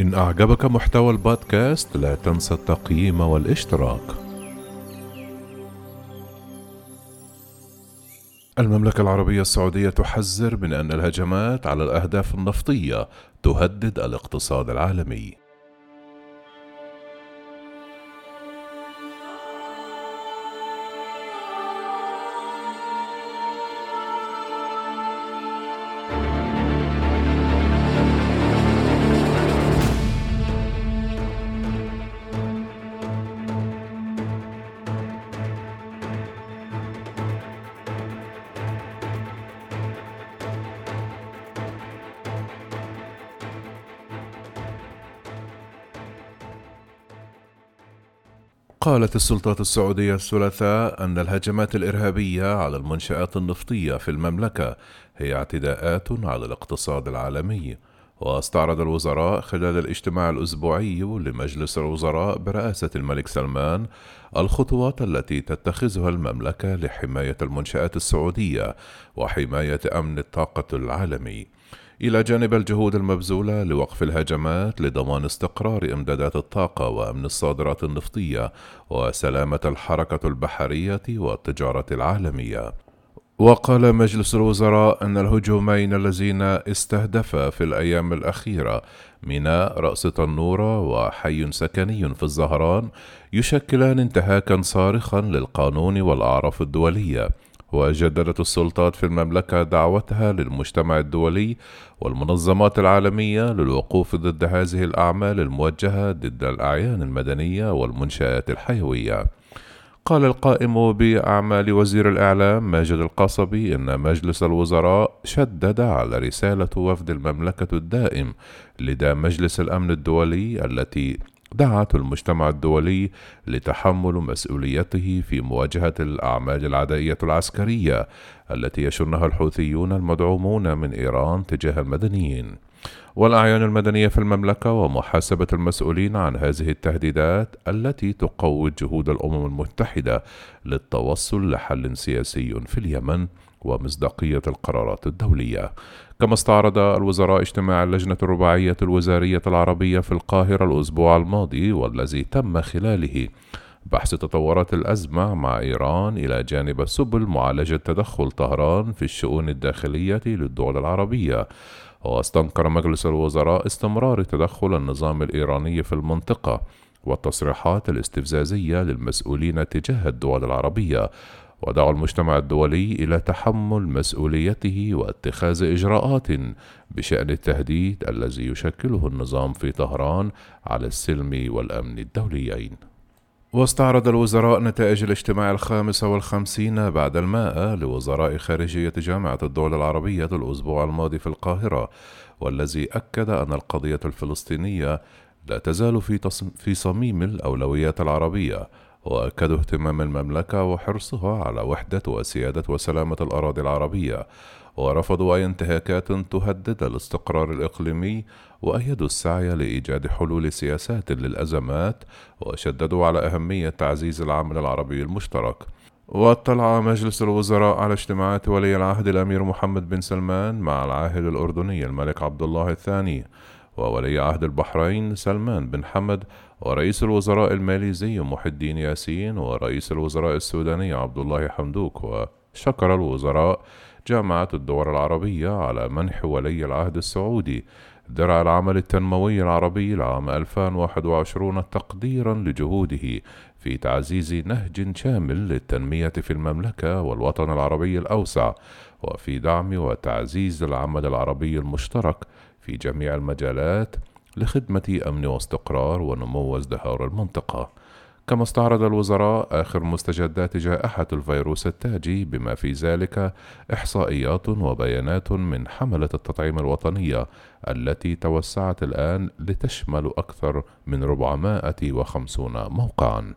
إن أعجبك محتوى البودكاست لا تنسى التقييم والاشتراك. المملكة العربية السعودية تحذر من أن الهجمات على الأهداف النفطية تهدد الاقتصاد العالمي. قالت السلطات السعودية الثلاثاء أن الهجمات الإرهابية على المنشآت النفطية في المملكة هي اعتداءات على الاقتصاد العالمي. واستعرض الوزراء خلال الاجتماع الأسبوعي لمجلس الوزراء برئاسة الملك سلمان الخطوات التي تتخذها المملكة لحماية المنشآت السعودية وحماية أمن الطاقة العالمي إلى جانب الجهود المبذولة لوقف الهجمات لضمان استقرار إمدادات الطاقة وأمن الصادرات النفطية وسلامة الحركة البحرية والتجارة العالمية. وقال مجلس الوزراء أن الهجومين الذين استهدفا في الأيام الأخيرة ميناء رأس تنورة وحي سكني في الزهران يشكلان انتهاكا صارخا للقانون والأعراف الدولية وجددت السلطات في المملكة دعوتها للمجتمع الدولي والمنظمات العالمية للوقوف ضد هذه الأعمال الموجهة ضد الأعيان المدنية والمنشآت الحيوية. قال القائم بأعمال وزير الإعلام ماجد القصبي إن مجلس الوزراء شدد على رسالة وفد المملكة الدائم لدى مجلس الأمن الدولي التي دعت المجتمع الدولي لتحمل مسؤوليته في مواجهة الأعمال العدائية العسكرية التي يشنها الحوثيون المدعومون من إيران تجاه المدنيين. والأعيان المدنية في المملكة ومحاسبة المسؤولين عن هذه التهديدات التي تقوي جهود الأمم المتحدة للتوصل لحل سياسي في اليمن ومصداقية القرارات الدولية. كما استعرض الوزراء اجتماع اللجنة الرباعية الوزارية العربية في القاهرة الأسبوع الماضي والذي تم خلاله بحث تطورات الأزمة مع إيران إلى جانب سبل معالجة تدخل طهران في الشؤون الداخلية للدول العربية. واستنكر مجلس الوزراء استمرار تدخل النظام الإيراني في المنطقة والتصريحات الاستفزازية للمسؤولين تجاه الدول العربية. ودعا المجتمع الدولي إلى تحمل مسؤوليته واتخاذ إجراءات بشأن التهديد الذي يشكله النظام في طهران على السلم والأمن الدوليين. واستعرض الوزراء نتائج الاجتماع الخامس والخمسين بعد المائة لوزراء خارجية جامعة الدول العربية الأسبوع الماضي في القاهرة والذي أكد أن القضية الفلسطينية لا تزال في, في صميم الأولويات العربية. وأكدوا اهتمام المملكة وحرصها على وحدة وسيادة وسلامة الأراضي العربية ورفضوا أي انتهاكات تهدد الاستقرار الإقليمي وأيدوا السعي لإيجاد حلول سياسات للأزمات وشددوا على أهمية تعزيز العمل العربي المشترك. واطلع مجلس الوزراء على اجتماعات ولي العهد الأمير محمد بن سلمان مع العاهل الأردني الملك عبد الله الثاني. وولي عهد البحرين سلمان بن حمد ورئيس الوزراء الماليزي محي الدين ياسين ورئيس الوزراء السوداني عبد الله حمدوك وشكر الوزراء جامعة الدول العربية على منح ولي العهد السعودي. درع العمل التنموي العربي لعام 2021 تقديرا لجهوده في تعزيز نهج شامل للتنمية في المملكة والوطن العربي الأوسع وفي دعم وتعزيز العمل العربي المشترك في جميع المجالات لخدمة أمن واستقرار ونمو وازدهار المنطقة. كما استعرض الوزراء آخر مستجدات جائحة الفيروس التاجي بما في ذلك إحصائيات وبيانات من حملة التطعيم الوطنية التي توسعت الآن لتشمل أكثر من 450 موقعًا.